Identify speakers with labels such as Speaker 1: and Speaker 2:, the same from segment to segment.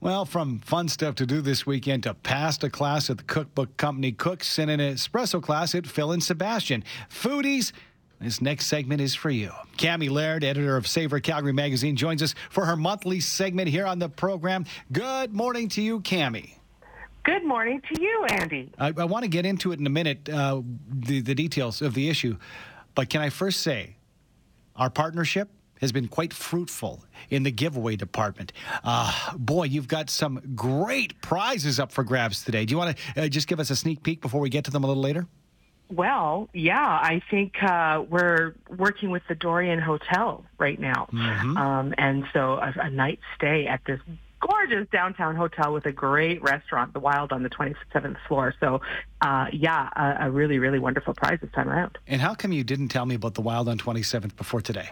Speaker 1: Well, from fun stuff to do this weekend to pasta class at the cookbook company Cooks and an espresso class at Phil and Sebastian. Foodies, this next segment is for you. Camie Leard, editor of Savour Calgary Magazine, joins us for her monthly segment here on the program. Good morning to you, Camie.
Speaker 2: Good morning to you, Andy.
Speaker 1: I, I want to get into it in a minute, uh, the, the details of the issue. But can I first say, our partnership has been quite fruitful in the giveaway department. Uh, boy, you've got some great prizes up for grabs today. Do you want to uh, just give us a sneak peek before we get to them a little later?
Speaker 2: Well, yeah, I think uh, we're working with the Dorian Hotel right now. Mm-hmm. Um, and so a, a night stay at this gorgeous downtown hotel with a great restaurant, The Wild, on the 27th floor. So, uh, yeah, a, a, really, really wonderful prize this time around.
Speaker 1: And how come you didn't tell me about The Wild on 27th before today?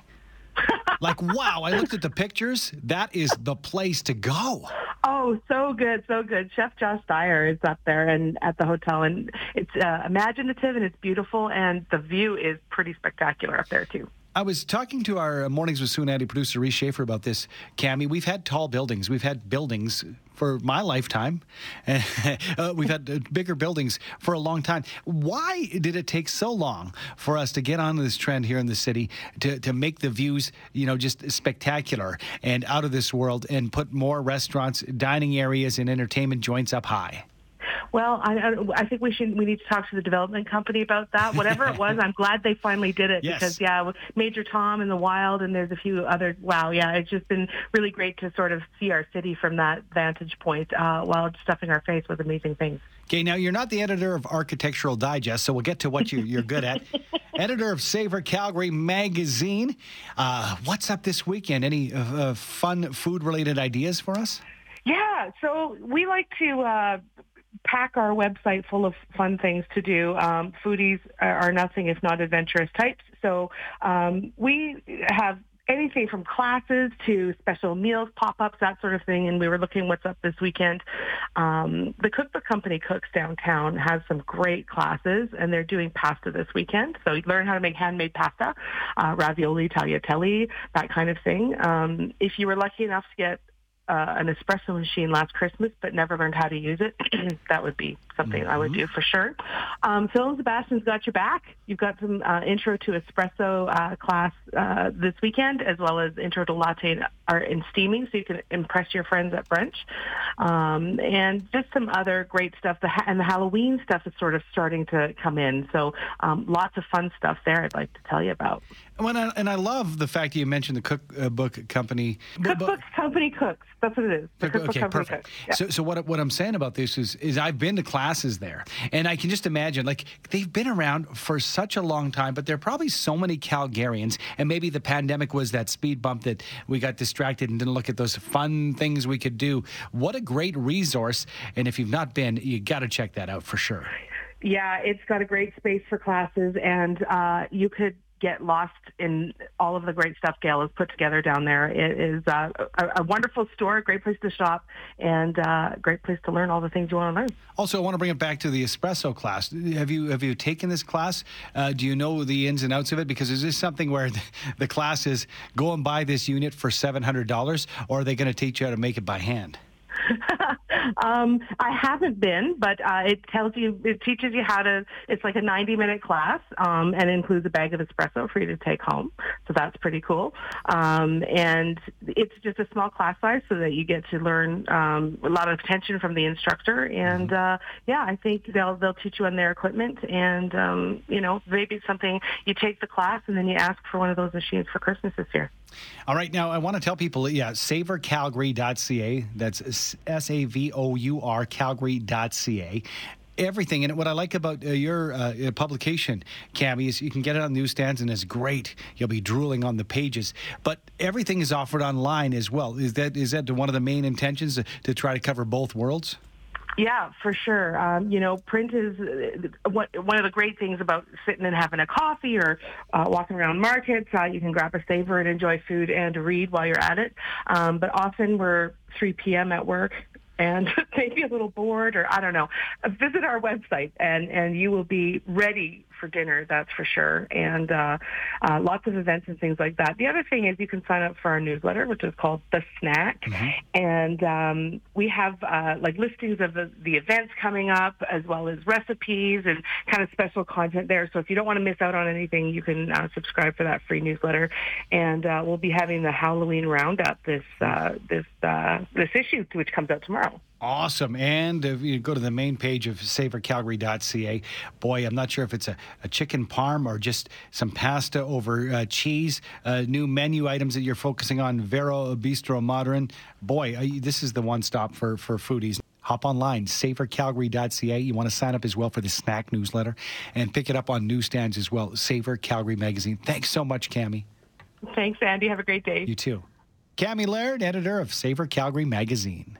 Speaker 1: Like, wow, I looked at the pictures. That is the place to go.
Speaker 2: Oh, so good, so good. Chef Josh Dyer is up there and at the hotel, and it's uh, imaginative and it's beautiful, and the view is pretty spectacular up there too.
Speaker 1: I was talking to our Mornings with Sue and Andy producer, Reese Schaefer, about this, Camie. We've had tall buildings. We've had buildings for my lifetime. uh, we've had uh, bigger buildings for a long time. Why did it take so long for us to get on this trend here in the city to, to make the views, you know, just spectacular and out of this world and put more restaurants, dining areas, and entertainment joints up high?
Speaker 2: Well, I, I think we should we need to talk to the development company about that. Whatever it was, I'm glad they finally did it
Speaker 1: yes.
Speaker 2: because yeah, Major Tom in the Wild, and there's a few other. Wow, yeah, it's just been really great to sort of see our city from that vantage point uh, while stuffing our face with amazing things.
Speaker 1: Okay, now you're not the editor of Architectural Digest, so we'll get to what you, are good at. editor of Savour Calgary magazine. Uh, what's up this weekend? Any uh, uh fun food related ideas for us?
Speaker 2: Yeah, so we like to uh, pack our website full of fun things to do. Um, foodies are nothing if not adventurous types. So um, we have anything from classes to special meals, pop-ups, that sort of thing. And we were looking what's up this weekend. Um, the cookbook company Cooks Downtown has some great classes, and they're doing pasta this weekend. So you learn how to make handmade pasta, uh, ravioli, tagliatelle, that kind of thing. Um, if you were lucky enough to get uh, an espresso machine last Christmas, but never learned how to use it, that would be something mm-hmm. I would mm-hmm. do for sure. Um, Phil and Sebastian's got your back. You've got some uh, intro to espresso uh, class uh, this weekend, as well as intro to latte art and steaming, so you can impress your friends at brunch. Um, and just some other great stuff. The ha- and the Halloween stuff is sort of starting to come in. So um, lots of fun stuff there. I'd like to tell you about.
Speaker 1: When I, and I love the fact that you mentioned the cookbook company.
Speaker 2: Cookbook company cooks. That's what it is. The
Speaker 1: okay, perfect. Yeah. So, so what what I'm saying about this is is I've been to classes there, and I can just imagine like they've been around for such a long time, but there are probably so many Calgarians, and maybe the pandemic was that speed bump that we got distracted and didn't look at those fun things we could do. What a great resource! And if you've not been, you got to check that out for sure.
Speaker 2: Yeah, it's got a great space for classes, and uh, you could get lost in all of the great stuff Gail has put together down there. It is uh, a, a, wonderful store, a great place to shop, and uh, great place to learn all the things you want to learn.
Speaker 1: Also, I want to bring it back to the espresso class. Have you have you taken this class? Uh, do you know the ins and outs of it? Because is this something where the class is go and buy this unit for seven hundred dollars, or are they going to teach you how to make it by hand?
Speaker 2: um, I haven't been, but uh, it tells you, it teaches you how to. It's like a 90 minute class, um, and includes a bag of espresso for you to take home. So that's pretty cool. Um, and it's just a small class size, so that you get to learn um, a lot of attention from the instructor. And mm-hmm. uh, yeah, I think they'll they'll teach you on their equipment, and um, you know maybe it's something you take the class and then you ask for one of those machines for Christmas this year.
Speaker 1: All right, now I want to tell people, yeah, savourcalgary.ca. That's S A V O U R Calgary.ca everything. And what I like about uh, your uh, publication, Camie, is you can get it on newsstands and it's great. You'll be drooling on the pages. But everything is offered online as well. Is that is that one of the main intentions to, to try to cover both worlds?
Speaker 2: Yeah, for sure. Um, you know, print is uh, one of the great things about sitting and having a coffee or uh, walking around markets. Uh, you can grab a Savour and enjoy food and read while you're at it. Um, but often we're 3 p.m. at work and maybe a little bored or I don't know, uh, visit our website and, and you will be ready for dinner, that's for sure, and uh, uh, lots of events and things like that. The other thing is you can sign up for our newsletter, which is called The Snack, mm-hmm. and um, we have uh, like listings of the, the events coming up, as well as recipes and kind of special content there. So if you don't want to miss out on anything, you can uh, subscribe for that free newsletter, and uh, we'll be having the Halloween roundup this uh, this uh, this issue, which comes out tomorrow.
Speaker 1: Awesome. And if you go to the main page of savourcalgary.ca, boy, I'm not sure if it's a, a chicken parm or just some pasta over uh, cheese. Uh, new menu items that you're focusing on, Vero Bistro Modern. Boy, uh, this is the one stop for, for foodies. Hop online, savourcalgary.ca. You want to sign up as well for the snack newsletter and pick it up on newsstands as well. Savour Calgary Magazine. Thanks so much, Camie.
Speaker 2: Thanks, Andy. Have a great day.
Speaker 1: You too. Camie Leard, editor of Savour Calgary Magazine.